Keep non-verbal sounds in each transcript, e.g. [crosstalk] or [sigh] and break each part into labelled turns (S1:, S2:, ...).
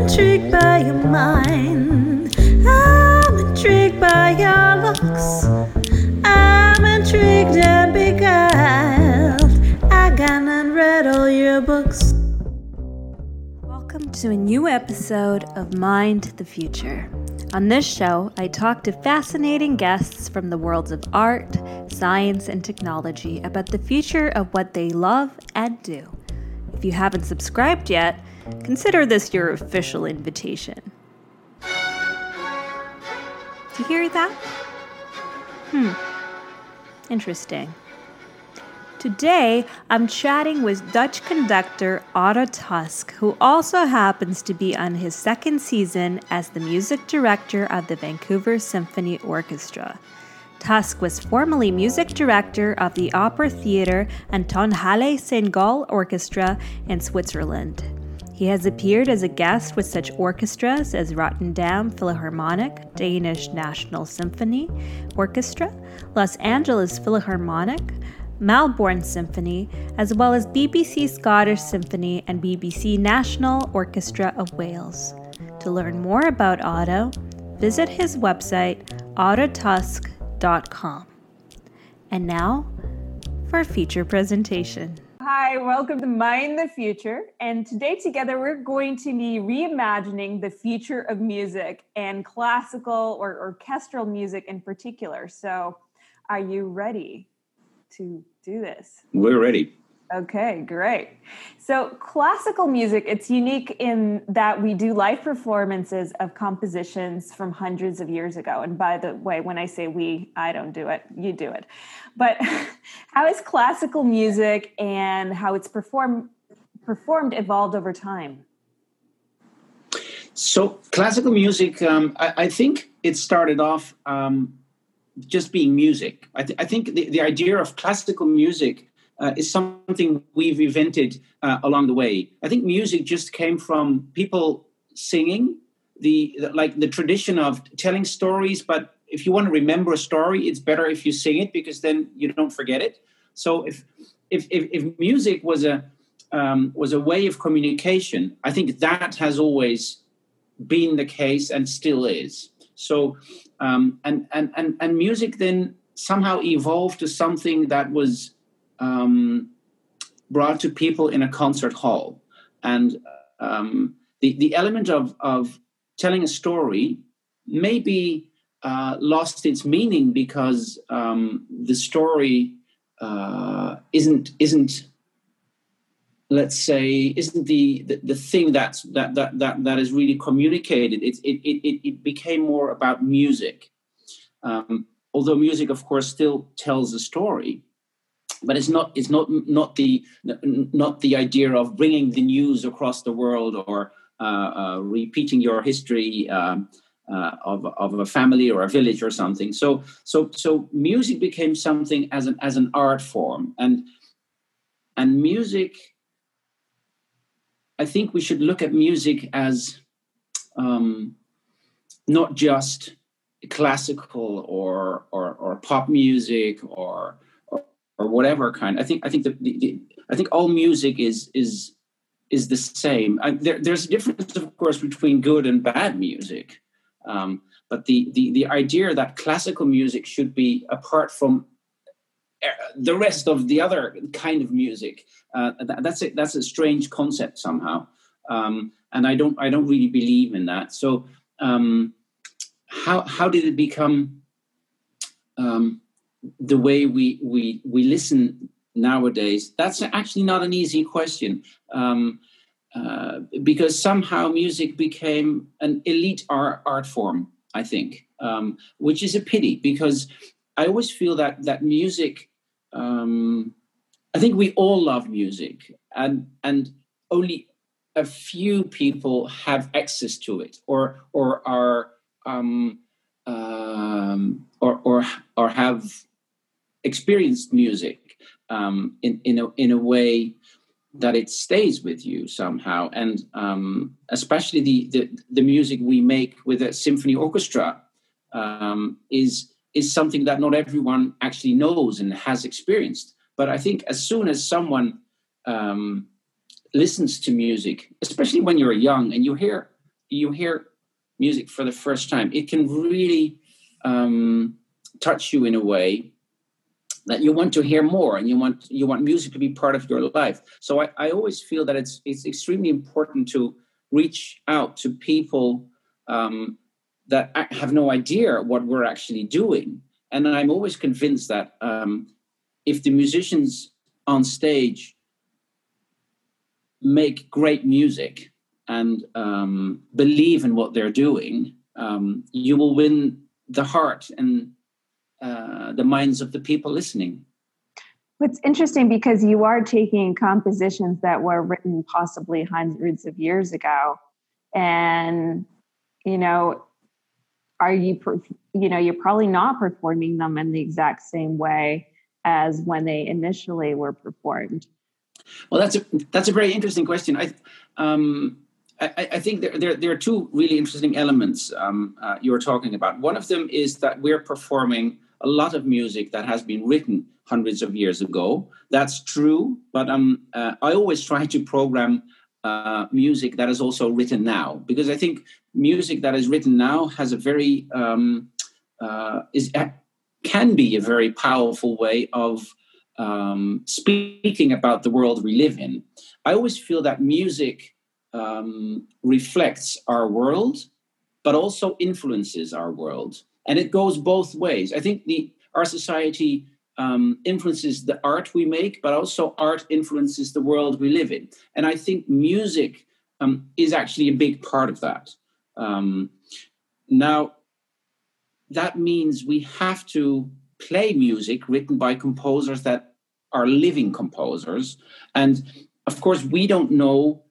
S1: intrigued by your mind. I'm intrigued by your looks. I'm intrigued and beguiled. I gone and read all your books. Welcome to a new episode of Mind the Future. On this show, I talk to fascinating guests from the worlds of art, science, and technology about the future of what they love and do. If you haven't subscribed yet, consider this your official invitation. Do you hear that? Hmm. Interesting. Today, I'm chatting with Dutch conductor Otto Tausk, who also happens to be on his second season as the music director of the Vancouver Symphony Orchestra. Tausk was formerly music director of the Opera Theatre and Tonhalle St. Gall Orchestra in Switzerland. He has appeared as a guest with such orchestras as Rotterdam Philharmonic, Danish National Symphony Orchestra, Los Angeles Philharmonic, Melbourne Symphony, as well as BBC Scottish Symphony and BBC National Orchestra of Wales. To learn more about Otto, visit his website, ottotausk.com. And now for a feature presentation. Hi, welcome to Mind the Future. And today, together, we're going to be reimagining the future of music and classical or orchestral music in particular. So, are you ready to do this?
S2: We're ready.
S1: Okay, great. So, classical music, it's unique in that we do live performances of compositions from hundreds of years ago. And by the way, when I say we, I don't do it, you do it. But [laughs] how is classical music and how it's performed performed evolved over time?
S2: So, classical music, um, I, I, think it started off um, just being music. I, th- I think the, the idea of classical music uh, is something we've invented uh, along the way. I think music just came from people singing, the, the, like the tradition of telling stories. But if you want to remember a story, it's better if you sing it because then you don't forget it. So if if if, if music was a um, was a way of communication, I think that has always been the case and still is. So um, and and and and music then somehow evolved to something that was um, brought to people in a concert hall. And um, the, the element of, of telling a story maybe uh, lost its meaning because um, the story uh, isn't isn't let's say isn't the, the, the thing that's that, that that that is really communicated it it, it, it became more about music um, although music of course still tells a story but it's not it's not not the not the idea of bringing the news across the world or uh, uh, repeating your history um, uh, of, of a family or a village or something. So so so music became something as an as an art form and and music. I think we should look at music as um, not just classical or, or or pop music or or whatever kind. I think I think the, the, the I think all music is is is the same. I, there, there's a difference, of course, between good and bad music. Um, but the, the the idea that classical music should be apart from uh, the rest of the other kind of music uh, that, that's a, that's a strange concept somehow, um, and I don't I don't really believe in that. So um, how how did it become? Um, the way we we we listen nowadays that's actually not an easy question. Um, uh, because somehow music became an elite art, art form i think um, which is a pity because i always feel that that music um, i think we all love music and and only a few people have access to it or or are um, um, or or or have experienced music um, in in a in a way that it stays with you somehow, and um, especially the, the, the music we make with a symphony orchestra um, is is something that not everyone actually knows and has experienced. But I think as soon as someone um, listens to music, especially when you're young and you hear you hear music for the first time, it can really um, touch you in a way that you want to hear more and you want you want music to be part of your life. So i, I always feel that it's it's extremely important to reach out to people um, that have no idea what we're actually doing. And i'm always convinced that um, if the musicians on stage make great music and um, believe in what they're doing um, you will win the heart and uh, the minds of the people listening.
S1: It's interesting because you are taking compositions that were written possibly hundreds of years ago, and you know, are you you know you're probably not performing them in the exact same way as when they initially were performed.
S2: Well, that's a that's a very interesting question. I um, I, I, think there, there, there, are two really interesting elements um, uh, you're talking about. One of them is that we're performing a lot of music that has been written hundreds of years ago. That's true, but um, uh, I always try to program uh, music that is also written now because I think music that is written now has a very um, uh, is uh, can be a very powerful way of um, speaking about the world we live in. I always feel that music um, reflects our world, but also influences our world and it goes both ways. I think the our society um, influences the art we make, but also art influences the world we live in. And I think music um, is actually a big part of that. Um, now, that means we have to play music written by composers that are living composers. And of course, we don't know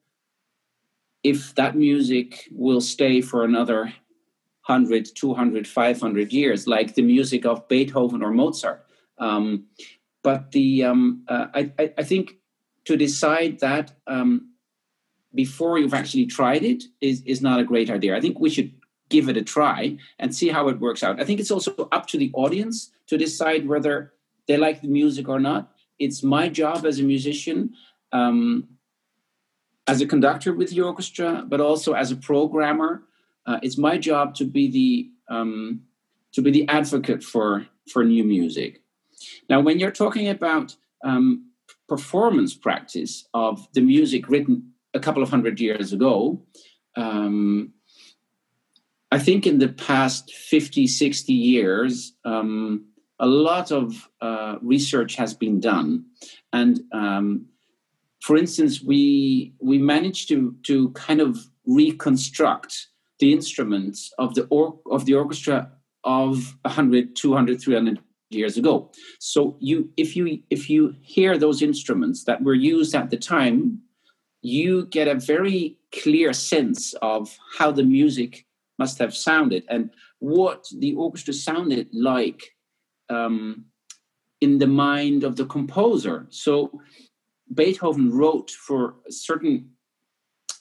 S2: if that music will stay for another 100, 200, 500 years, like the music of Beethoven or Mozart. Um, but the um, uh, I, I, think to decide that um, before you've actually tried it is, is not a great idea. I think we should give it a try and see how it works out. I think it's also up to the audience to decide whether they like the music or not. It's my job as a musician, um, as a conductor with the orchestra, but also as a programmer uh, it's my job to be the um, to be the advocate for for new music. Now, when you're talking about um, performance practice of the music written a couple of hundred years ago, um, I think in the past 50, 60 years, um, a lot of uh, research has been done. And um, for instance, we, we managed to, to kind of reconstruct the instruments of the or, of the orchestra of 100 200 300 years ago. So you if you if you hear those instruments that were used at the time you get a very clear sense of how the music must have sounded and what the orchestra sounded like um, in the mind of the composer. So beethoven wrote for certain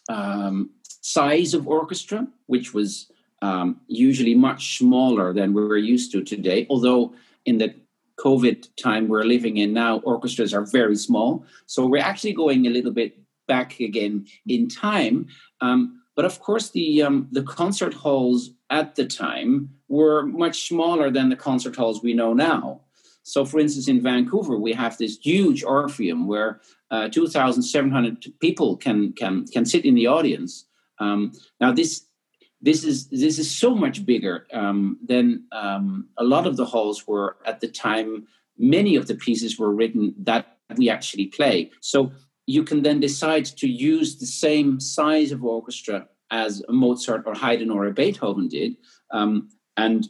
S2: um, size of orchestra, which was um, usually much smaller than we're used to today. Although in the COVID time we're living in now, orchestras are very small. So we're actually going a little bit back again in time. Um, but of course, the um, the concert halls at the time were much smaller than the concert halls we know now. So, for instance, in Vancouver, we have this huge Orpheum where uh, 2,700 people can can can sit in the audience, um, now this this is this is so much bigger um, than um, a lot of the halls were at the time. Many of the pieces were written that we actually play. So you can then decide to use the same size of orchestra as Mozart or Haydn or Beethoven did, um, and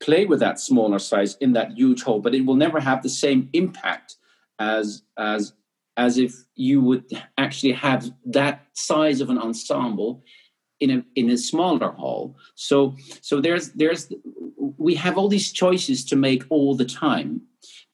S2: play with that smaller size in that huge hall. But it will never have the same impact as as as if you would actually have that size of an ensemble in a in a smaller hall. So so there's there's we have all these choices to make all the time.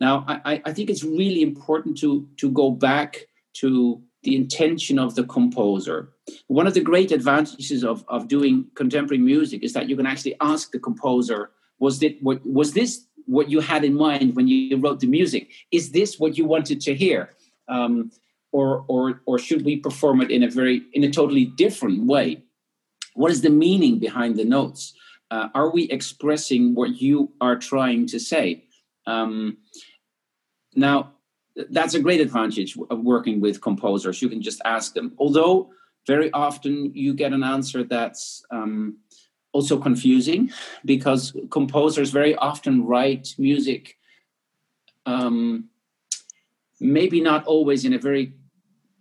S2: Now I, I think it's really important to to go back to the intention of the composer. One of the great advantages of, of doing contemporary music is that you can actually ask the composer, was it what was this what you had in mind when you wrote the music? Is this what you wanted to hear? Um, or or or should we perform it in a very in a totally different way? what is the meaning behind the notes? Uh, are we expressing what you are trying to say? Um, now, that's a great advantage of working with composers. You can just ask them. Although very often you get an answer that's um, also confusing because composers very often write music um, maybe not always in a very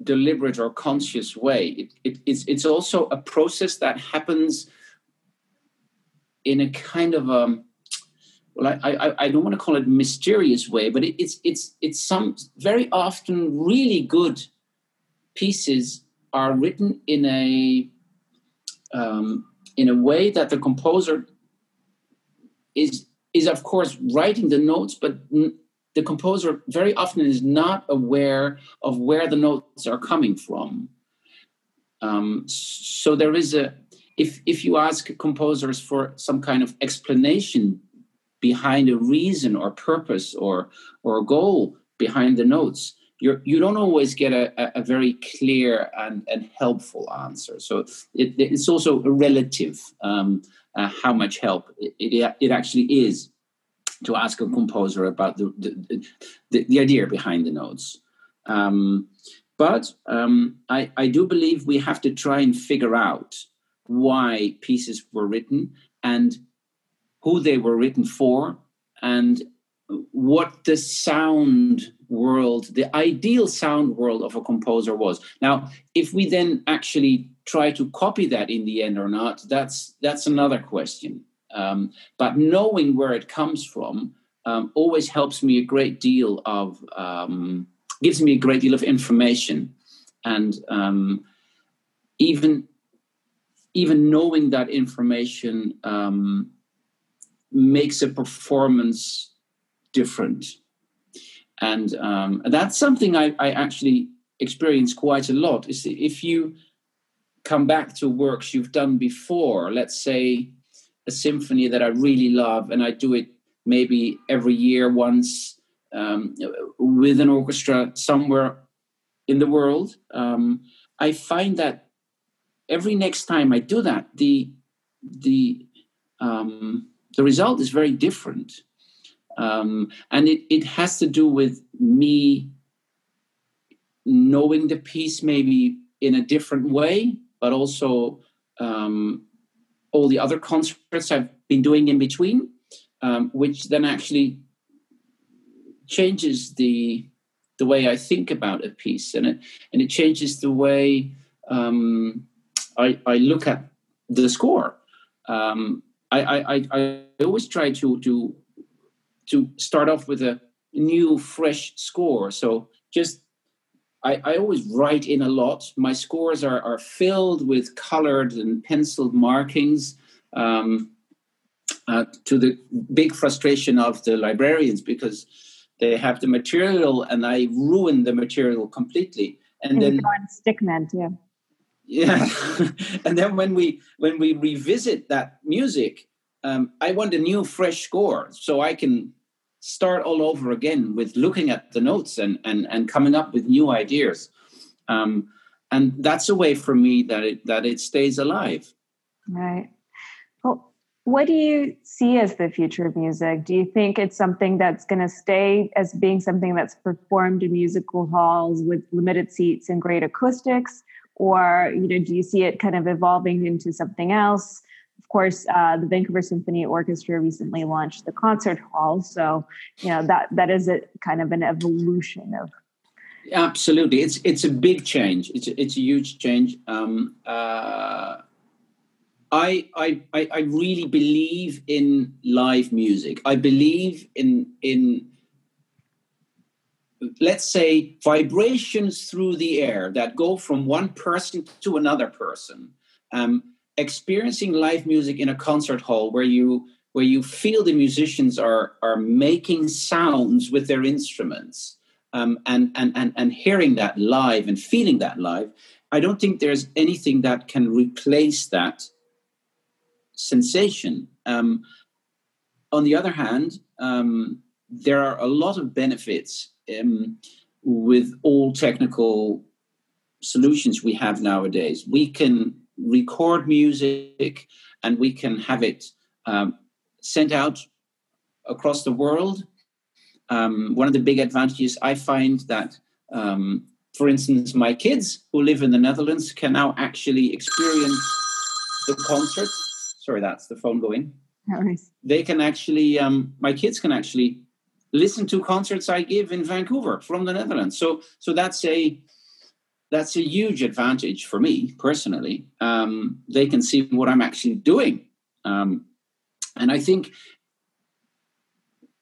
S2: deliberate or conscious way. It, it, it's, it's also a process that happens in a kind of a um, well, I, I, I don't want to call it mysterious way, but it, it's it's it's some very often really good pieces are written in a um, in a way that the composer is is of course writing the notes, but the composer very often is not aware of where the notes are coming from. Um, so there is a if if you ask composers for some kind of explanation behind a reason or purpose or or a goal behind the notes, you're, you don't always get a, a very clear and, and helpful answer. So it, it's also relative um, uh, how much help it, it, it actually is to ask a composer about the the, the, the idea behind the notes. Um, but um, I, I do believe we have to try and figure out why pieces were written and who they were written for and what the sound world, the ideal sound world of a composer was. Now, if we then actually try to copy that in the end or not, that's that's another question. Um, but knowing where it comes from um, always helps me a great deal of, um, gives me a great deal of information. And um, even, even knowing that information um, makes a performance different. And, um, that's something I, I actually experience quite a lot. Is if you come back to works you've done before, let's say a symphony that I really love, and I do it maybe every year once um, with an orchestra somewhere in the world. Um, I find that every next time I do that, the the um, the result is very different, um, and it it has to do with me knowing the piece maybe in a different way, but also um, all the other concerts I've been doing in between, um, which then actually changes the the way I think about a piece, and it and it changes the way um, I, I look at the score. Um, I, I, I always try to to to start off with a new, fresh score. So just I, I, always write in a lot. My scores are, are filled with colored and penciled markings um, uh, to the big frustration of the librarians because they have the material and I ruin the material completely.
S1: And, and then stickman, yeah.
S2: Yeah, [laughs] and then when we when we revisit that music, um, I want a new, fresh score so I can start all over again with looking at the notes and and and coming up with new ideas. Um, and that's a way for me that it that it stays alive.
S1: Right. Well what do you see as the future of music? Do you think it's something that's going to stay as being something that's performed in musical halls with limited seats and great acoustics? Or you know do you see it kind of evolving into something else course, uh, the Vancouver Symphony Orchestra recently launched the concert hall, so you know that that is a kind of an evolution of.
S2: Absolutely, it's it's a big change. It's a, it's a huge change. Um, uh, I, I I really believe in live music. I believe in in let's say vibrations through the air that go from one person to another person. Um, experiencing live music in a concert hall where you where you feel the musicians are are making sounds with their instruments um, and, and and and hearing that live and feeling that live i don't think there's anything that can replace that sensation. Um, on the other hand um, there are a lot of benefits um, with all technical solutions we have nowadays. We can record music and we can have it um, sent out across the world. Um, one of the big advantages I find that, um, for instance, my kids who live in the Netherlands can now actually experience the concert. Sorry, that's the phone going. Nice. They can actually, um, my kids can actually listen to concerts I give in Vancouver from the Netherlands. So, so that's a that's a huge advantage for me personally. Um, they can see what I'm actually doing, um, and I think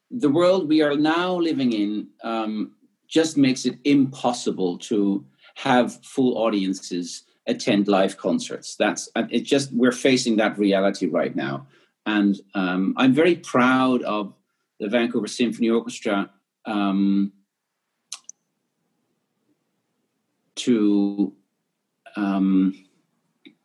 S2: the world we are now living in um, just makes it impossible to have full audiences attend live concerts. That's it. Just we're facing that reality right now, and um, I'm very proud of the Vancouver Symphony Orchestra um, to um,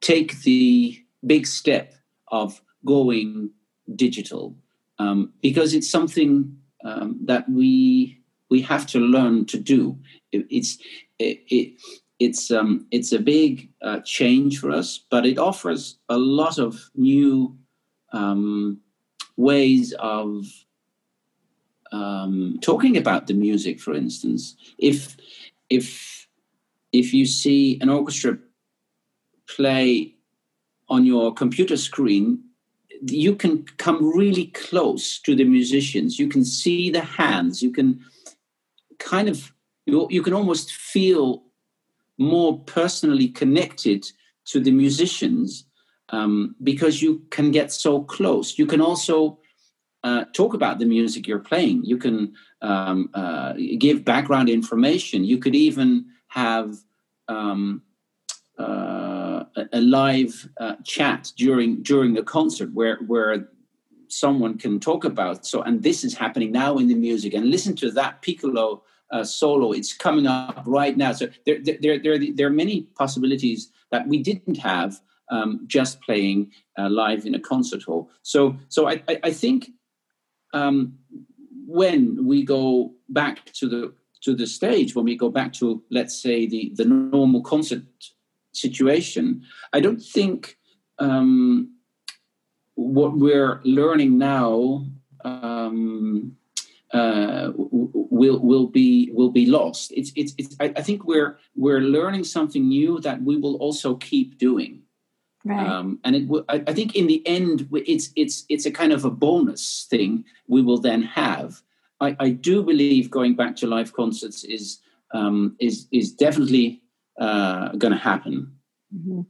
S2: take the big step of going digital um, because it's something um, that we we have to learn to do. It, it's it, it, it's um, it's a big uh, change for us, but it offers a lot of new um, ways of um, talking about the music. For instance, if if if you see an orchestra play on your computer screen, you can come really close to the musicians. You can see the hands. You can kind of you, you can almost feel more personally connected to the musicians um, because you can get so close. You can also uh, talk about the music you're playing. You can um, uh, give background information. You could even have um, uh, a live uh, chat during during the concert where where someone can talk about. So and this is happening now in the music. And listen to that piccolo uh, solo. It's coming up right now. So there there, there, there are many possibilities that we didn't have um, just playing uh, live in a concert hall. So so i i, I think um, when we go back to the to the stage when we go back to let's say the the normal concert situation i don't think um, what we're learning now um, uh, will will be will be lost. It's it's, it's I, I, think we're we're learning something new that we will also keep doing. Right. Um, and it I, I think in the end it's it's it's a kind of a bonus thing we will then have I, I do believe going back to live concerts is um, is is definitely uh, going to happen. Mm-hmm.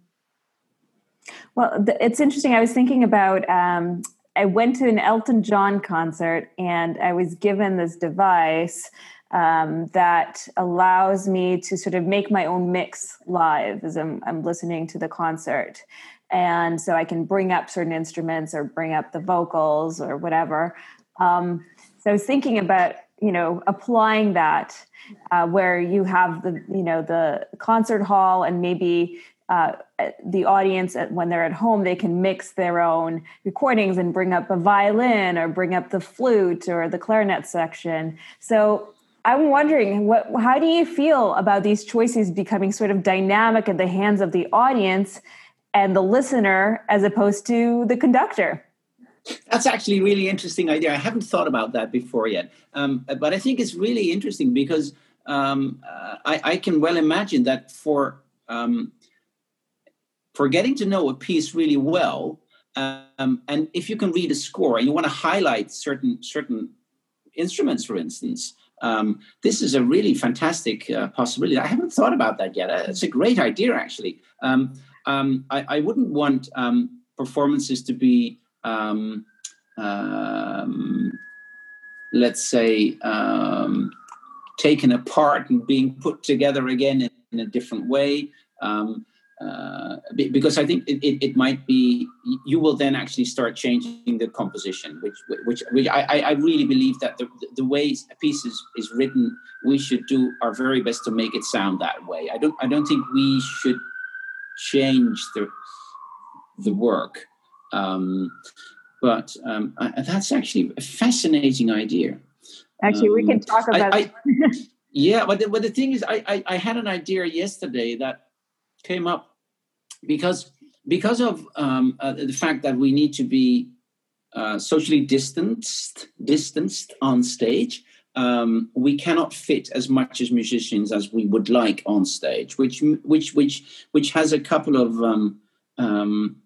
S1: Well, it's interesting. I was thinking about. Um, I went to an Elton John concert, and I was given this device um, that allows me to sort of make my own mix live as I'm, I'm listening to the concert. And so I can bring up certain instruments or bring up the vocals or whatever. Um, so I was thinking about you know applying that uh, where you have the you know the concert hall and maybe uh, the audience when they're at home they can mix their own recordings and bring up a violin or bring up the flute or the clarinet section. So i'm wondering what how do you feel about these choices becoming sort of dynamic in the hands of the audience and the listener as opposed to the conductor
S2: that's actually a really interesting idea. I haven't thought about that before yet, um, but I think it's really interesting because um, uh, I, I, can well imagine that for um, for getting to know a piece really well, um, and if you can read a score and you want to highlight certain certain instruments, for instance, um, this is a really fantastic uh, possibility. I haven't thought about that yet. It's a great idea, actually. Um, I, I, wouldn't want performances to be um, um, let's say, um, taken apart and being put together again in, in a different way. Um, uh, because I think it, it, it, might be you will then actually start changing the composition, which which, which I, I really believe that the, the way a piece is, is written, we should do our very best to make it sound that way. I don't I don't think we should change the the work. Um, but um, I, that's actually a fascinating idea.
S1: Actually, um, we can um, talk about I,
S2: I, [laughs] yeah, but the, but the thing is, I, I, I had an idea yesterday that came up because because of um, uh, the fact that we need to be uh, socially distanced, distanced on stage, um, we cannot fit as much as musicians as we would like on stage, which which which which has a couple of um, um,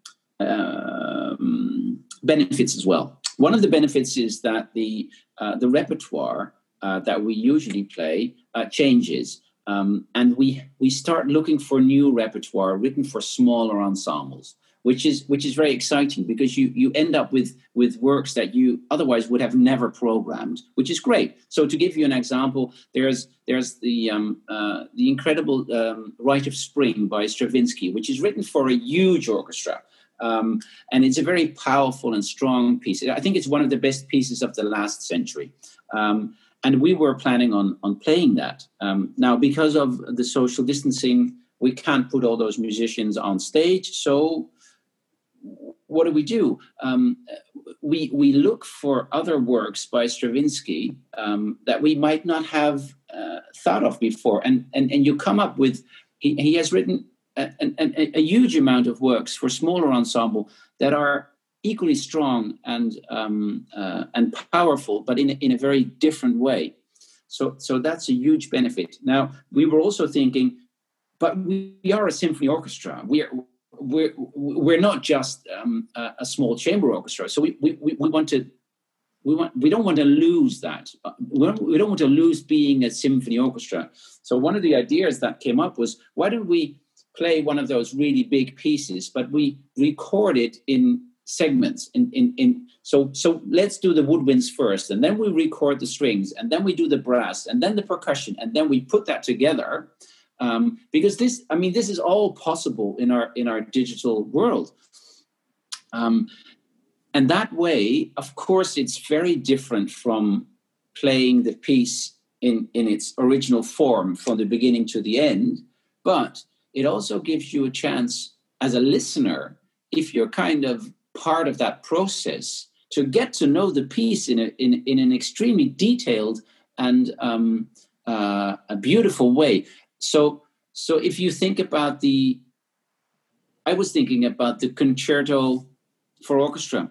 S2: um benefits as well. One of the benefits is that the uh, the repertoire uh, that we usually play uh, changes. Um, and we we start looking for new repertoire written for smaller ensembles which is which is very exciting because you you end up with with works that you otherwise would have never programmed, which is great. So to give you an example, there's there's the um, uh, the incredible um, Rite of Spring by Stravinsky, which is written for a huge orchestra. Um, and it's a very powerful and strong piece. I think it's one of the best pieces of the last century. Um, and we were planning on on playing that. Um, now, because of the social distancing, we can't put all those musicians on stage. So what do we do? Um, we we look for other works by Stravinsky um, that we might not have uh, thought of before, and and and you come up with he, he has written a, a, a, huge amount of works for smaller ensemble that are equally strong and um, uh, and powerful, but in a, in a very different way. So so that's a huge benefit. Now we were also thinking, but we are a symphony orchestra. We are we're we're not just um, a, a, small chamber orchestra. So we, we, we want to we want we don't want to lose that. We don't, we don't want to lose being a symphony orchestra. So one of the ideas that came up was why don't we play one of those really big pieces, but we record it in segments. In in in so so let's do the woodwinds first, and then we record the strings, and then we do the brass, and then the percussion, and then we put that together um, because this i mean this is all possible in our in our digital world um, and that way of course it's very different from playing the piece in in its original form from the beginning to the end but it also gives you a chance as a listener if you're kind of part of that process to get to know the piece in, a, in, in an extremely detailed and um, uh, a beautiful way. So so if you think about the i was thinking about the concerto for orchestra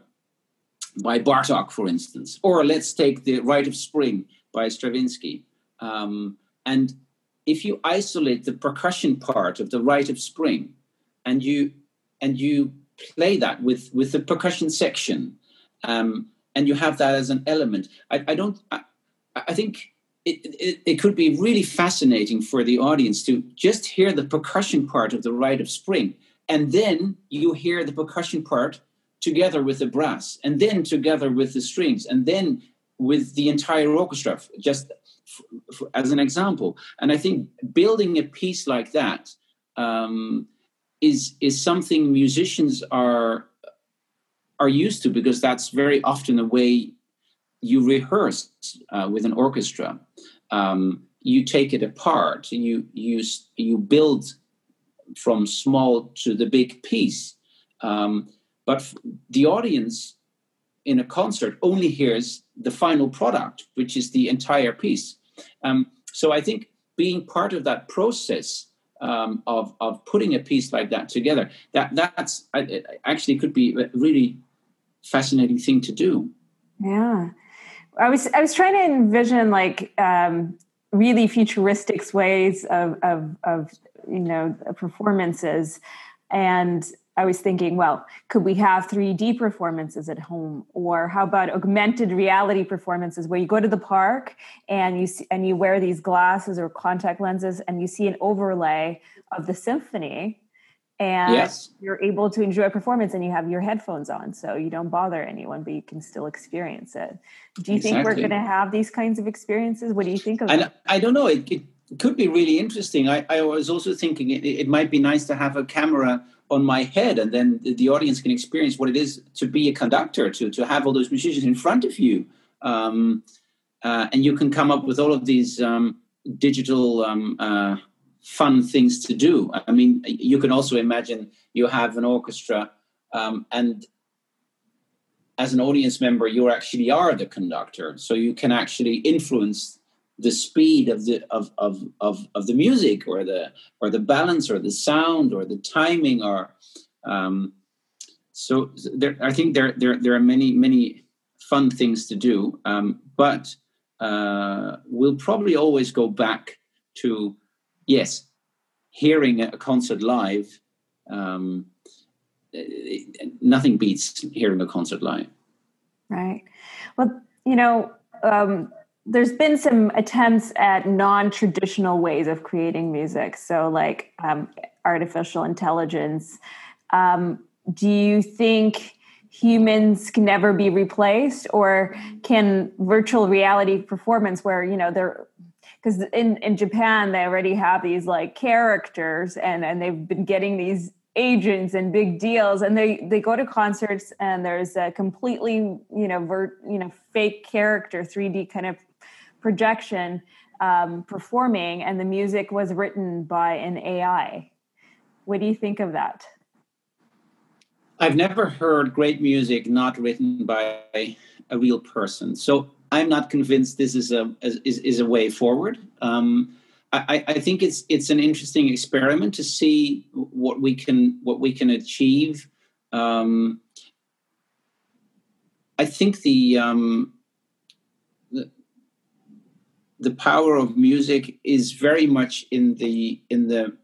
S2: by bartok for instance or let's take the rite of spring by stravinsky. Um, and if you isolate the percussion part of the rite of spring and you and you play that with with the percussion section um, and you have that as an element i, I don't I, I think it, it, it, could be really fascinating for the audience to just hear the percussion part of the rite of spring and then you hear the percussion part together with the brass and then together with the strings and then with the entire orchestra just as an example and i think building a piece like that um, is is something musicians are are used to because that's very often the way you rehearse uh, with an orchestra. Um, you take it apart. You you you build from small to the big piece. Um, but the audience in a concert only hears the final product, which is the entire piece. Um, so I think being part of that process um, of of putting a piece like that together, that that's actually could be a really fascinating thing to do.
S1: Yeah. I was I was trying to envision like um, really futuristic ways of, of of you know performances, and I was thinking, well, could we have 3D performances at home, or how about augmented reality performances where you go to the park and you see, and you wear these glasses or contact lenses and you see an overlay of the symphony and yes. you're able to enjoy a performance and you have your headphones on so you don't bother anyone but you can still experience it. Do you exactly. think we're going to have these kinds of experiences? What do you think of
S2: I, I don't know it, it, could be really interesting. I, I was also thinking it, it, might be nice to have a camera on my head and then the, audience can experience what it is to be a conductor to, to have all those musicians in front of you um, uh, and you can come up with all of these um, digital um, uh, fun things to do. I mean, you can also imagine you have an orchestra, um, and as an audience member, you actually are the conductor, so you can actually influence the speed of the of, of, of, of the music or the or the balance or the sound or the timing or Um, so there, I think there, there there are many many fun things to do, um, but uh, we'll probably always go back to yes, hearing a concert live. Um, nothing beats hearing a concert live.
S1: Right. Well, you know, um, there's been some attempts at non-traditional ways of creating music. So, like um, artificial intelligence. Um, do you think humans can never be replaced, or can virtual reality performance, where you know they're because in, in Japan they already have these like characters and and they've been getting these agents and big deals and they they go to concerts and there's a completely you know vert you know fake character 3d kind of projection um, performing and the music was written by an ai what do you think of that?
S2: I've never heard great music not written by a real person so i'm not convinced this is a is, is a way forward. Um, I, I, think it's it's an interesting experiment to see what we can what we can achieve. Um, I think the, um, the power of music is very much in the in the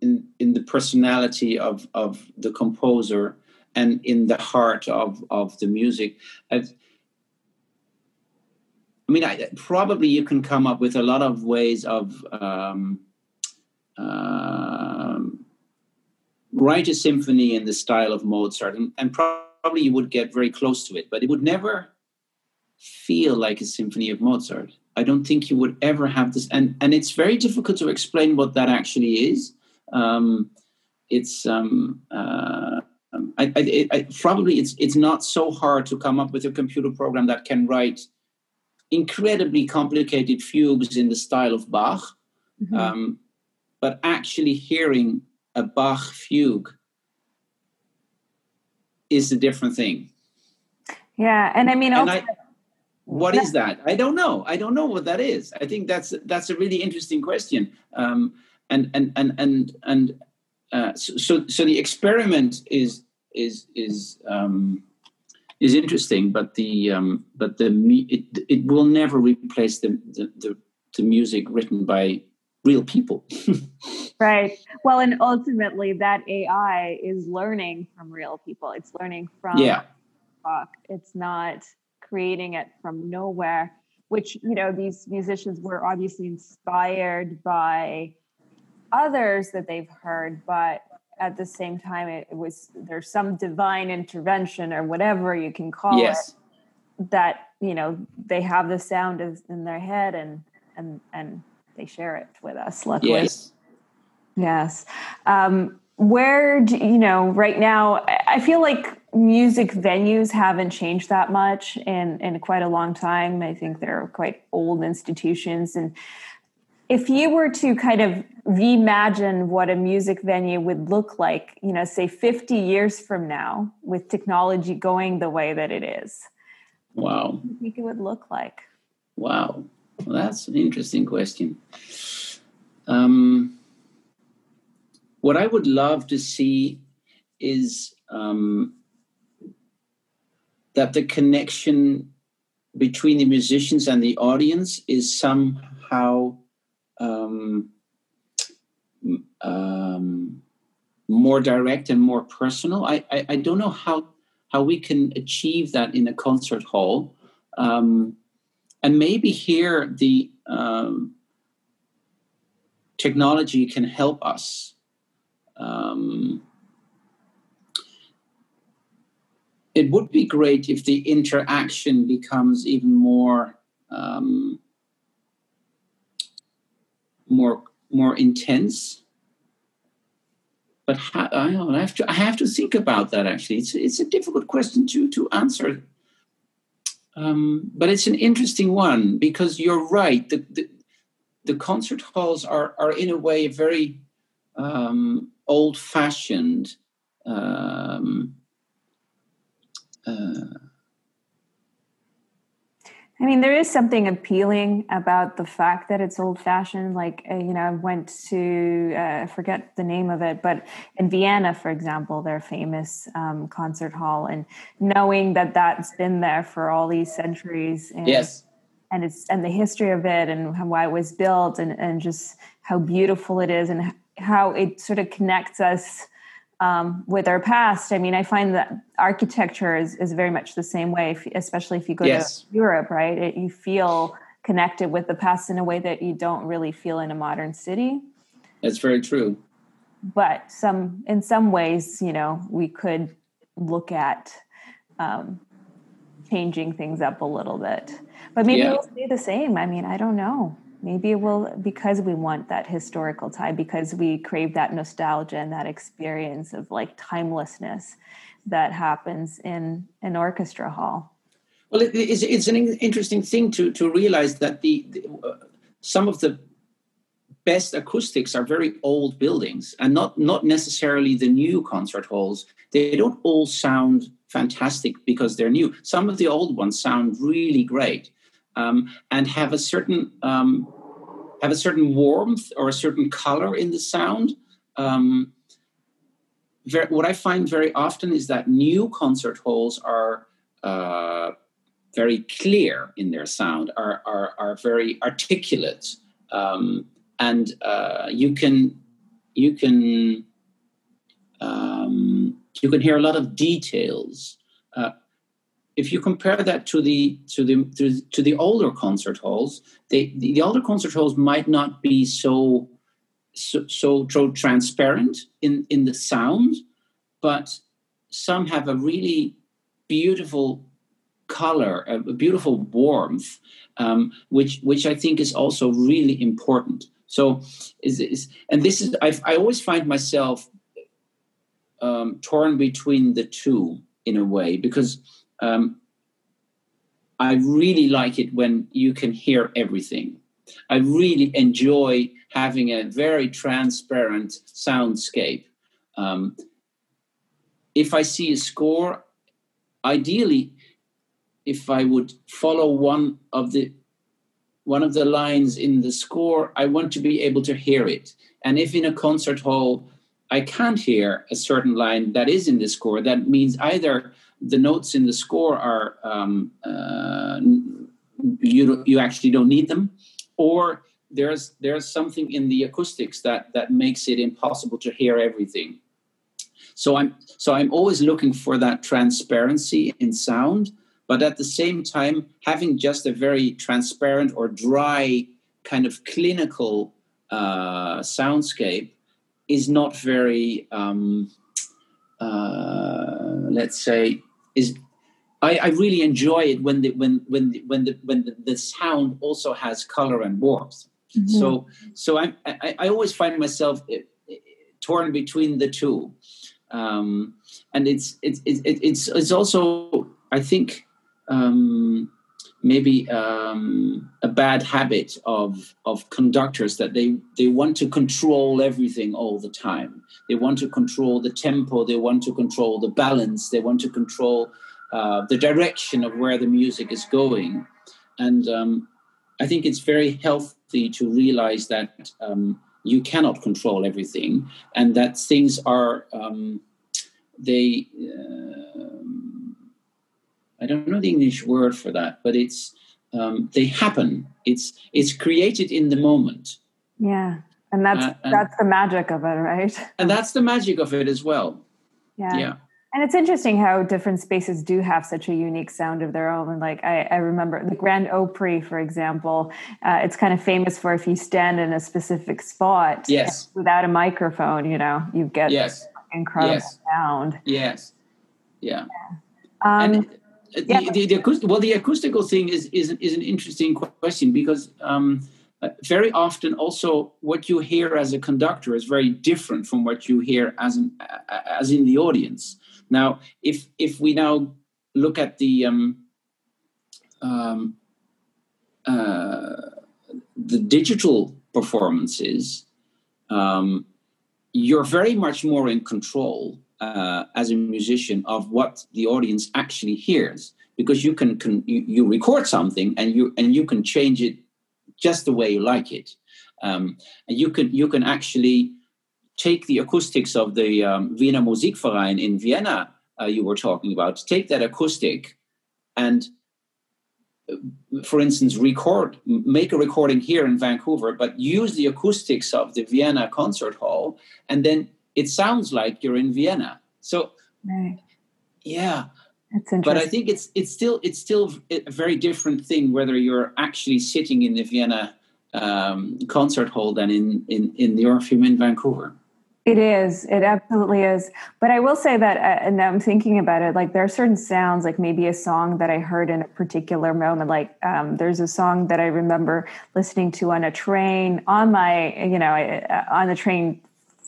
S2: in in the personality of of the composer and in the heart of of the music. I've, I mean, I, probably you can come up with a lot of ways of um, um, write a symphony in the style of Mozart, and, and, probably you would get very close to it, but it would never feel like a symphony of Mozart. I don't think you would ever have this, and and it's very difficult to explain what that actually is. Um, it's um, uh, I, I, I, probably it's it's not so hard to come up with a computer program that can write incredibly complicated fugues in the style of Bach, mm-hmm. um, but actually hearing a Bach fugue is a different thing.
S1: Yeah, and I mean,
S2: and I, what is that? I don't know. I don't know what that is. I think that's that's a really interesting question. Um, and and and and and uh, so so the experiment is is is um, is interesting, but the um, but the it it will never replace the the, the, the music written by real people. [laughs]
S1: right. Well, and ultimately, that AI is learning from real people. It's learning from
S2: yeah.
S1: Talk. It's not creating it from nowhere. Which you know, these musicians were obviously inspired by others that they've heard, but at the same time it, it, was there's some divine intervention or whatever you can call yes. it that you know they have the sound in their head and and and they share it with us luckily
S2: yes
S1: yes um, where do you know right now i feel like music venues haven't changed that much in in quite a long time i think they're quite old institutions and if you were to kind of reimagine what a music venue would look like, you know, say 50 years from now, with technology going the way that it is?
S2: Wow.
S1: What do you think it would look like?
S2: Wow. Well, that's an interesting question. Um, what I would love to see is um, that the connection between the musicians and the audience is somehow um, um, more direct and more personal. I, I, I, don't know how how we can achieve that in a concert hall, um, and maybe here the um, technology can help us. Um, it would be great if the interaction becomes even more um, more more intense. But I, I have to I have to think about that. Actually, it's it's a difficult question to to answer. Um, but it's an interesting one because you're right. The, the, the concert halls are are in a way very um, old fashioned. Um, uh,
S1: I mean, there is something appealing about the fact that it's old fashioned. Like, uh, you know, I went to, uh, I forget the name of it, but in Vienna, for example, their famous um, concert hall, and knowing that that's been there for all these centuries. And,
S2: yes.
S1: And it's, and the history of it and why it was built and, and just how beautiful it is and how it sort of connects us um, with our past. I mean, I find that architecture is, is very much the same way, if, especially if you go yes. to Europe, right? It, you feel connected with the past in a way that you don't really feel in a modern city.
S2: That's very true.
S1: But some, in some ways, you know, we could look at um, changing things up a little bit. But maybe yeah. it'll stay the same. I mean, I don't know maybe it will because we want that historical tie because we crave that nostalgia and that experience of like timelessness that happens in an orchestra hall.
S2: Well it, it's, it's an interesting thing to to realize that the, the uh, some of the best acoustics are very old buildings and not not necessarily the new concert halls. They don't all sound fantastic because they're new. Some of the old ones sound really great um, and have a certain um, have a certain warmth or a certain color in the sound. Um, very, what I find very often is that new concert halls are uh, very clear in their sound, are are, are very articulate, um, and uh, you can you can um, you can hear a lot of details. Uh, if you compare that to the to the to, to the older concert halls, they, the, the older concert halls might not be so so, so, transparent in in the sound, but some have a really beautiful color, a, a beautiful warmth, um, which which I think is also really important. So, is, is and this is I, I always find myself um, torn between the two in a way because um, I really like it when you can hear everything. I really enjoy having a very transparent soundscape. Um, if I see a score, ideally, if I would follow one of the one of the lines in the score, I want to be able to hear it. And if in a concert hall I can't hear a certain line that is in the score, that means either the notes in the score are um, uh, you you actually don't need them, or there's there's something in the acoustics that that makes it impossible to hear everything. So I'm so I'm always looking for that transparency in sound, but at the same time having just a very transparent or dry kind of clinical uh, soundscape is not very um, uh, let's say is I, I, really enjoy it when the when when the, when the when the, the sound also has color and warmth. Mm-hmm. So so I, I, I always find myself eh, eh, torn between the two, um, and it's it's it's it's also I think um, maybe um, a bad habit of of conductors that they they want to control everything all the time. They want to control the tempo. They want to control the balance. They want to control uh, the direction of where the music is going. And um, I think it's very healthy to realize that um, you cannot control everything, and that things are um, they. Uh, I don't know the English word for that, but it's um, they happen. It's it's created in the moment.
S1: Yeah, and that's uh, and, that's the magic of it, right? [laughs]
S2: And that's the magic of it as well.
S1: Yeah. Yeah. And it's interesting how different spaces do have such a unique sound of their own. And like I, I remember the Grand Opry, for example, uh, it's kind of famous for if you stand in a specific spot,
S2: yes,
S1: without a microphone, you know, you get
S2: yes.
S1: incredible
S2: yes.
S1: sound.
S2: Yes, yeah. yeah. Um, and yeah. the, the, the acoustic, well, the acoustical thing is is, is an interesting question because um, uh, very often also what you hear as a conductor is very different from what you hear as an as in the audience. Now, if if we now look at the um, um, uh, the digital performances, um, you're very much more in control uh, as a musician of what the audience actually hears. because you can, can you, you, record something and you and you can change it just the way you like it, um, and you can you can actually take the acoustics of the um, Wiener Musikverein in Vienna uh, you were talking about, take that acoustic and for instance, record, make a recording here in Vancouver, but use the acoustics of the Vienna concert hall, and then it sounds like you're in Vienna. So, right. yeah,
S1: that's.
S2: But I think it's it's still it's still a very different thing whether you're actually sitting in the Vienna um, concert hall than in in in the Orpheum in Vancouver.
S1: It is. It absolutely is. But I will say that, uh, and I'm thinking about it, like there are certain sounds, like maybe a song that I heard in a particular moment. Like um, there's a song that I remember listening to on a train, on my, you know, uh, on the train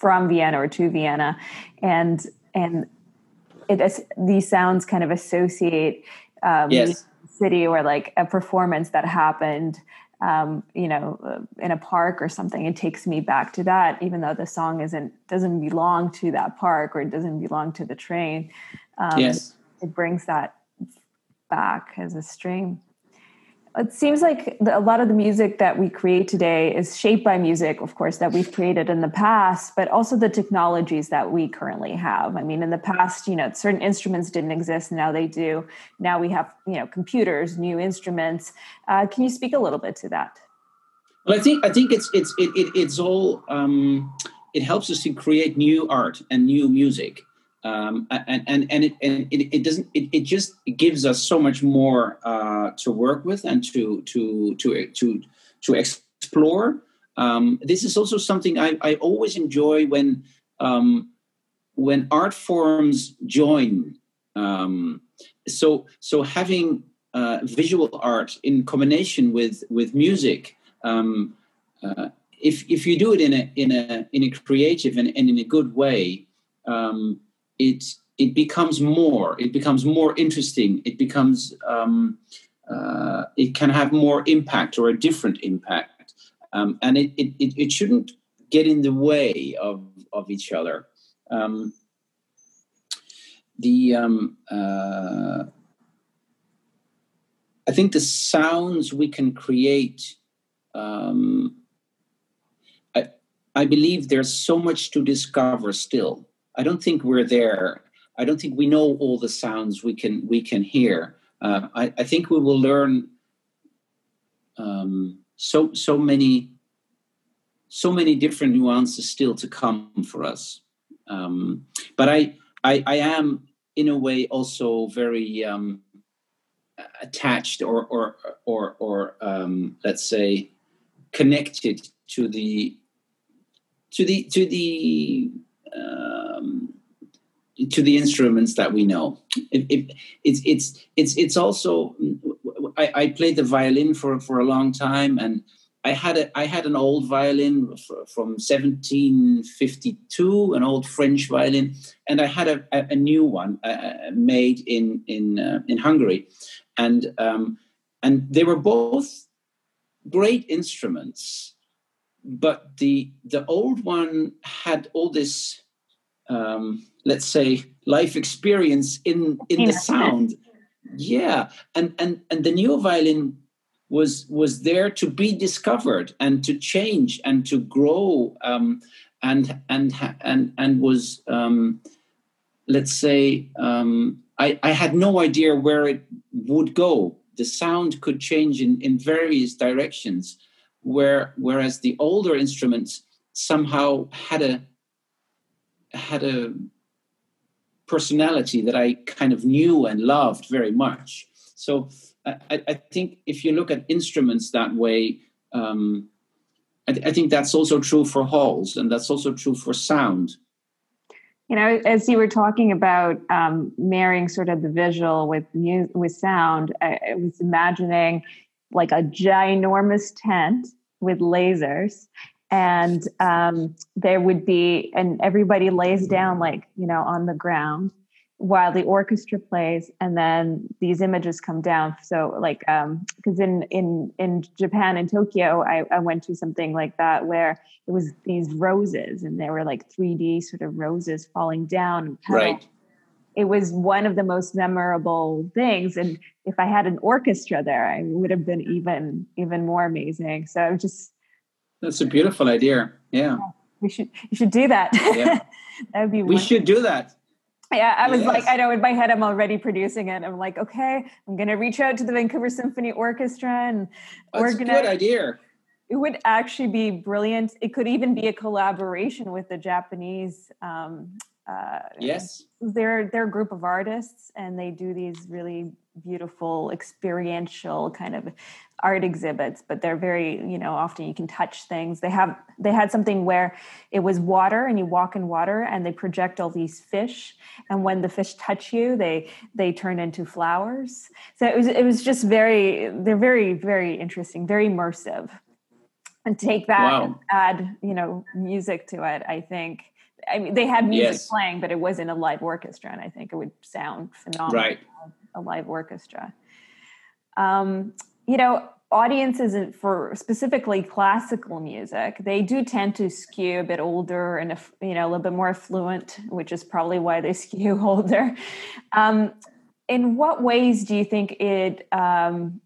S1: from Vienna or to Vienna, and and it these sounds kind of associate um,
S2: yes.
S1: city or like a performance that happened um, you know, in a park or something, it takes me back to that, even though the song isn't doesn't belong to that park or it doesn't belong to the train.
S2: Um, yes,
S1: it brings that back as a stream it seems like the, a lot of the music that we create today is shaped by music, of course, that we've created in the past, but also the technologies that we currently have. I mean, in the past, you know, certain instruments didn't exist, now they do. Now we have, you know, computers, new instruments. Uh, can you speak a little bit to that?
S2: Well, I think I think it's it's it, it it's all um, it helps us to create new art and new music um, and and and it and it, it doesn't it, it just it gives us so much more uh, to work with and to to to to to explore. Um, this is also something I, I always enjoy when um, when art forms join. Um, so so having uh, visual art in combination with with music. Um, uh, if if you do it in a in a in a creative and, and in a good way, um, it it becomes more it becomes more interesting it becomes um, uh, it can have more impact or a different impact. Um, and it, it, it shouldn't get in the way of of each other. Um, the um, uh, I think the sounds we can create um, I, I believe there's so much to discover still I don't think we're there. I don't think we know all the sounds we can we can hear. Uh, I, I, think we will learn um, so so many so many different nuances still to come for us. Um, but I, I, I am in a way also very um, attached or or or or um, let's say connected to the to the to the um, to the instruments that we know. It, it, it's it's it's it's also I, I, played the violin for for a long time, and I had a I had an old violin from 1752, an old French violin, and I had a, a, new one uh, uh, made in in uh, in Hungary, and um, and they were both great instruments but the the old one had all this um, let's say life experience in in the sound. Yeah. And and and the new violin was was there to be discovered and to change and to grow um, and and and and was um, let's say um, I, I had no idea where it would go. The sound could change in, in various directions where whereas the older instruments somehow had a had a personality that I kind of knew and loved very much. So I, I think if you look at instruments that way, um, I, I, think that's also true for halls, and that's also true for sound.
S1: You know, as you were talking about um, marrying sort of the visual with music, with sound, I, I was imagining like a ginormous tent with lasers and um, there would be and everybody lays down like you know on the ground while the orchestra plays and then these images come down so like um because in in in japan in tokyo I, I went to something like that where it was these roses and there were like 3d sort of roses falling down
S2: right
S1: it was one of the most memorable things. And if I had an orchestra there, I would have been even even more amazing. So i'm just
S2: that's a beautiful idea. Yeah,
S1: we should you should do that. Yeah. [laughs] that would be.
S2: We should do that.
S1: Yeah, I was yes. like, I know in my head, I'm already producing it. I'm like, okay, I'm going to reach out to the Vancouver Symphony Orchestra, and
S2: That's to. Good idea.
S1: It would actually be brilliant. It could even be a collaboration with the Japanese um,
S2: uh, yes.
S1: they're they're a group of artists and they do these really beautiful experiential kind of art exhibits but they're very you know often you can touch things. They have they had something where it was water and you walk in water and they project all these fish and when the fish touch you they they turn into flowers. So it was it was just very they're very very interesting very immersive. And take that wow. and add you know music to it i think I mean, they had music yes. playing, but it wasn't a live orchestra, and I think it would sound phenomenal.
S2: Right.
S1: A live orchestra. Um, you know, audiences for specifically classical music, they do tend to skew a bit older and you know a little bit more affluent, which is probably why they [laughs] skew older. Um, in what ways do you think it um,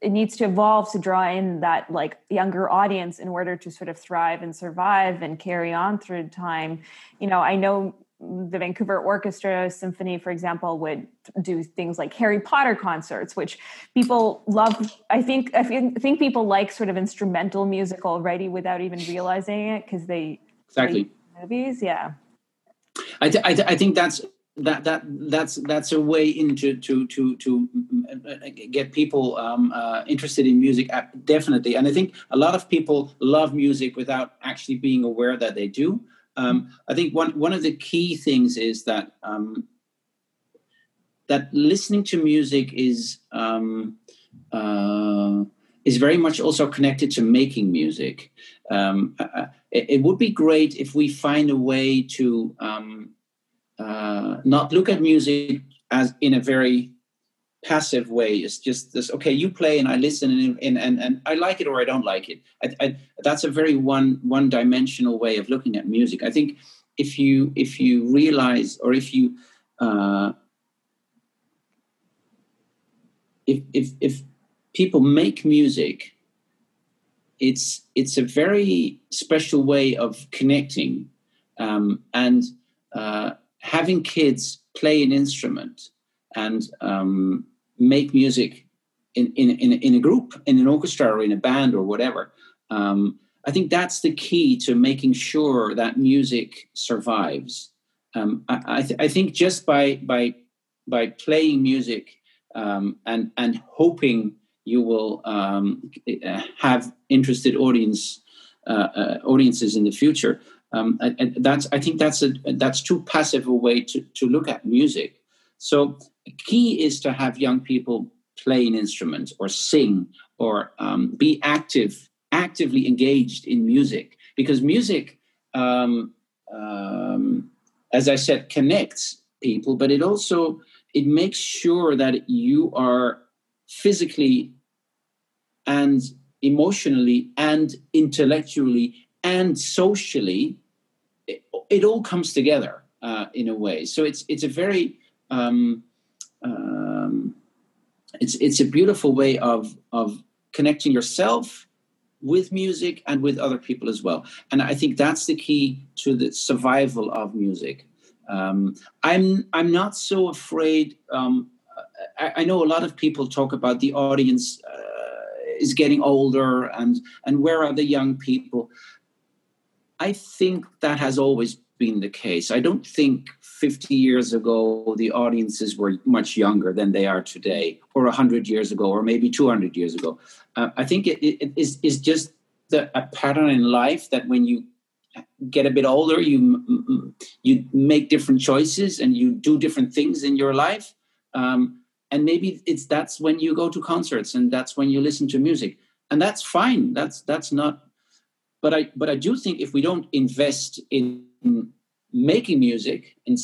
S1: it needs to evolve to draw in that like younger audience in order to sort of thrive and survive and carry on through time. You know i know the vancouver orchestra symphony for example would do things like harry potter concerts which people love. I think i think people like sort of instrumental music already without even realizing it because they
S2: exactly.
S1: movies yeah.
S2: I, th- I, th- I think that's that that that's that's a way into to to to uh, get people um, uh, interested in music uh, definitely. And i think a lot of people love music without actually being aware that they do. Um, i think one one of the key things is that um, that listening to music is um, uh, is very much also connected to making music. Um, uh, it, it, would be great if we find a way to um, uh, not look at music as in a very passive way. It's just this, okay, you play and I listen and, and, and, and I like it or I don't like it. I, I, that's a very one, one dimensional way of looking at music. I think if you, if you realize, or if you, uh, if, if, if people make music, it's, it's a very special way of connecting. Um, and, uh, having kids play an instrument and um, make music in, in, in, in, a group, in an orchestra or in a band or whatever, um, I think that's the key to making sure that music survives. Um, I, I, th- I, think just by by by playing music um, and and hoping you will um, have interested audience uh, uh, audiences in the future, um, and, that's I think that's a that's too passive a way to, to look at music. So key is to have young people play an instrument or sing or um, be active, actively engaged in music because music, um, um as I said, connects people, but it also it makes sure that you are physically and emotionally and intellectually and socially, it, it all comes together uh, in a way. So it's it's a very um, um, it's it's a beautiful way of of connecting yourself with music and with other people as well. And I think that's the key to the survival of music. Um, I'm I'm not so afraid. Um, I, I, know a lot of people talk about the audience uh, is getting older and and where are the young people. I think that has always been the case. I don't think 50 years ago the audiences were much younger than they are today, or 100 years ago, or maybe 200 years ago. Uh, I think it, it is, is just the, a pattern in life that when you get a bit older, you you make different choices and you do different things in your life. Um, and maybe it's that's when you go to concerts and that's when you listen to music, and that's fine. That's that's not but I but I do think if we don't invest in making music in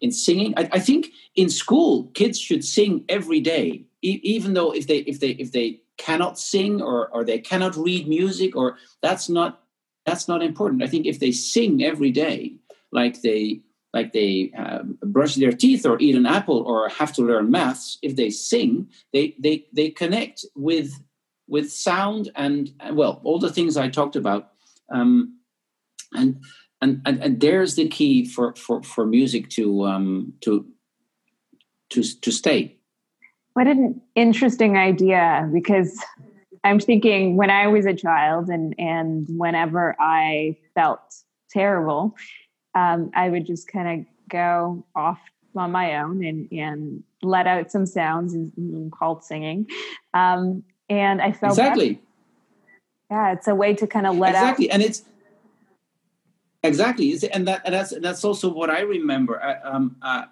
S2: in singing, I, I think in school kids should sing every day, e- even though if they if they if they cannot sing or or they cannot read music or that's not that's not important. I think if they sing every day, like they like they uh, brush their teeth or eat an apple or have to learn maths if they sing they they they connect with with sound and well all the things i talked about um, and, and and and there's the key for for for music to um to to to stay
S1: what an interesting idea because i'm thinking when i was a child and and whenever i felt terrible um, I would just kind of go off on my own and, and let out some sounds and called singing. Um, and I felt
S2: exactly. Better.
S1: Yeah, it's a way to kind of let
S2: exactly.
S1: out.
S2: and it's exactly, and that and that's and that's also what I remember. I, um, uh,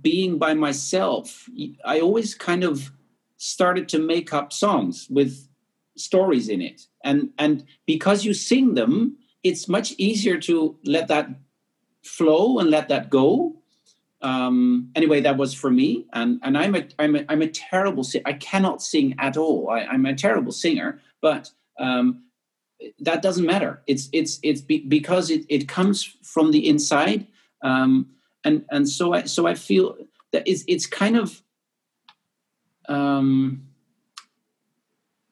S2: being by myself, I always kind of started to make up songs with stories in it, and and because you sing them, it's much easier to let that flow and let that go. Um, anyway, that was for me, and and I'm a I'm a I'm a terrible singer. I cannot sing at all. I, am a terrible singer, but um, that doesn't matter. It's it's it's be, because it, it comes from the inside, um, and and so I so I feel that it's it's kind of um,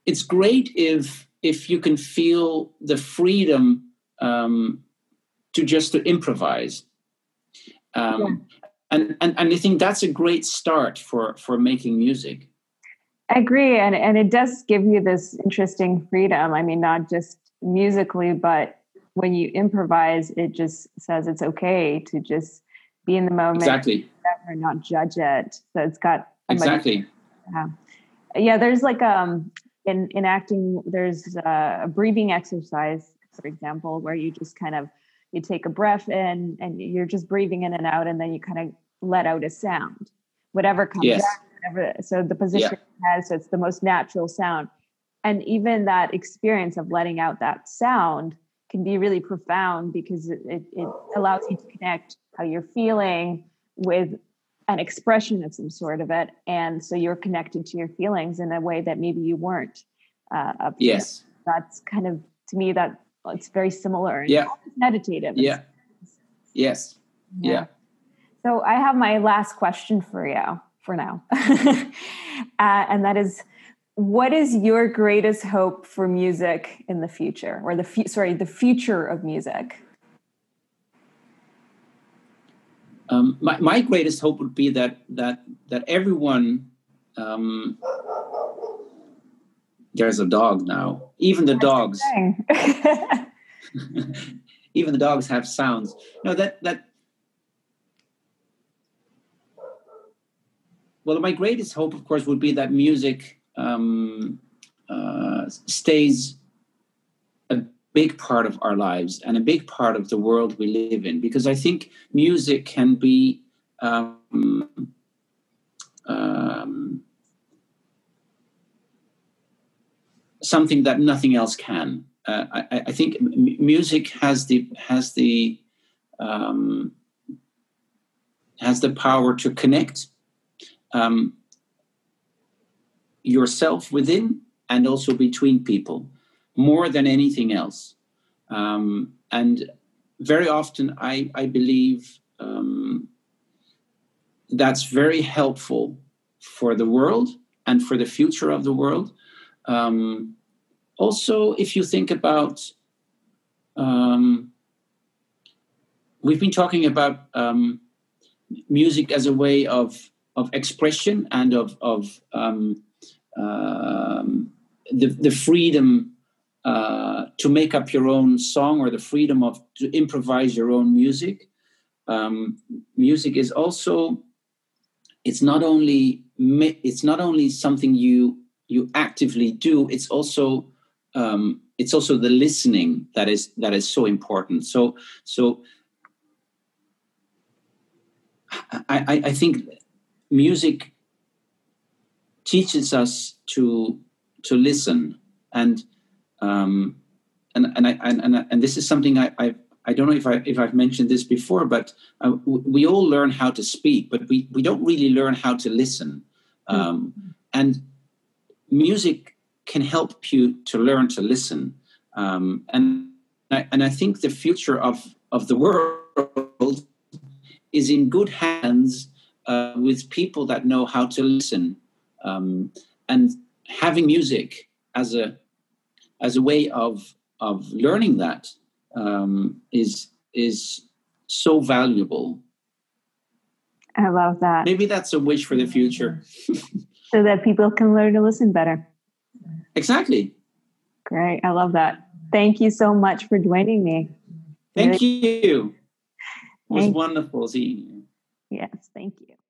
S2: it's great if if you can feel the freedom um, to just to improvise. Um, yeah. and, and and I think that's a great start for for making music.
S1: I agree, and and it does give you this interesting freedom. I mean, not just musically, but when you improvise, it just says it's okay to just be in the moment,
S2: exactly,
S1: and not judge it. So it's got
S2: exactly.
S1: Yeah, yeah. There's like um in in acting, there's a breathing exercise, for example, where you just kind of you take a breath in and you're just breathing in and out and then you kind of let out a sound whatever comes
S2: yes.
S1: out whatever so the position yeah. has so it's the most natural sound and even that experience of letting out that sound can be really profound because it, it, it allows you to connect how you're feeling with an expression of some sort of it and so you're connected to your feelings in a way that maybe you weren't uh,
S2: yes
S1: that's kind of to me that it's very similar.
S2: Yeah.
S1: meditative.
S2: Yeah. Yes. Yeah. yeah.
S1: So I have my last question for you for now. [laughs] uh, and that is what is your greatest hope for music in the future or the fu- sorry, the future of music?
S2: Um, my, my greatest hope would be that that that everyone um, there's a dog now. Even the dogs. [laughs] [laughs] even the dogs have sounds. No, that that. Well, my greatest hope, of course, would be that music um, uh, stays a big part of our lives and a big part of the world we live in, because I think music can be. Um, um, something that nothing else can. Uh, I, I, think m- music has the has the um, has the power to connect um, yourself within and also between people more than anything else. Um, and very often, I, I believe um, that's very helpful for the world and for the future of the world. Um, also, if you think about, um, we've been talking about um, music as a way of of expression and of of um, um the the freedom uh, to make up your own song or the freedom of to improvise your own music. Um, music is also it's not only it's not only something you you actively do it's also um, it's also the listening that is that is so important so so I, I, I think music teaches us to to listen and um, and and I and, and this is something I, I I don't know if I if I've mentioned this before, but uh, we all learn how to speak, but we we don't really learn how to listen. Hmm. Um, mm-hmm. And music can help you to learn to listen. Um, and I, and I think the future of of the world is in good hands uh, with people that know how to listen um, and having music as a as a way of of learning that um, is is so valuable.
S1: I love that.
S2: Maybe that's a wish for the future. [laughs]
S1: so that people can learn to listen better.
S2: Exactly.
S1: Great. I love that. Thank you so much for joining me.
S2: Thank really- you. It was
S1: thank
S2: wonderful seeing you.
S1: Yes, thank you.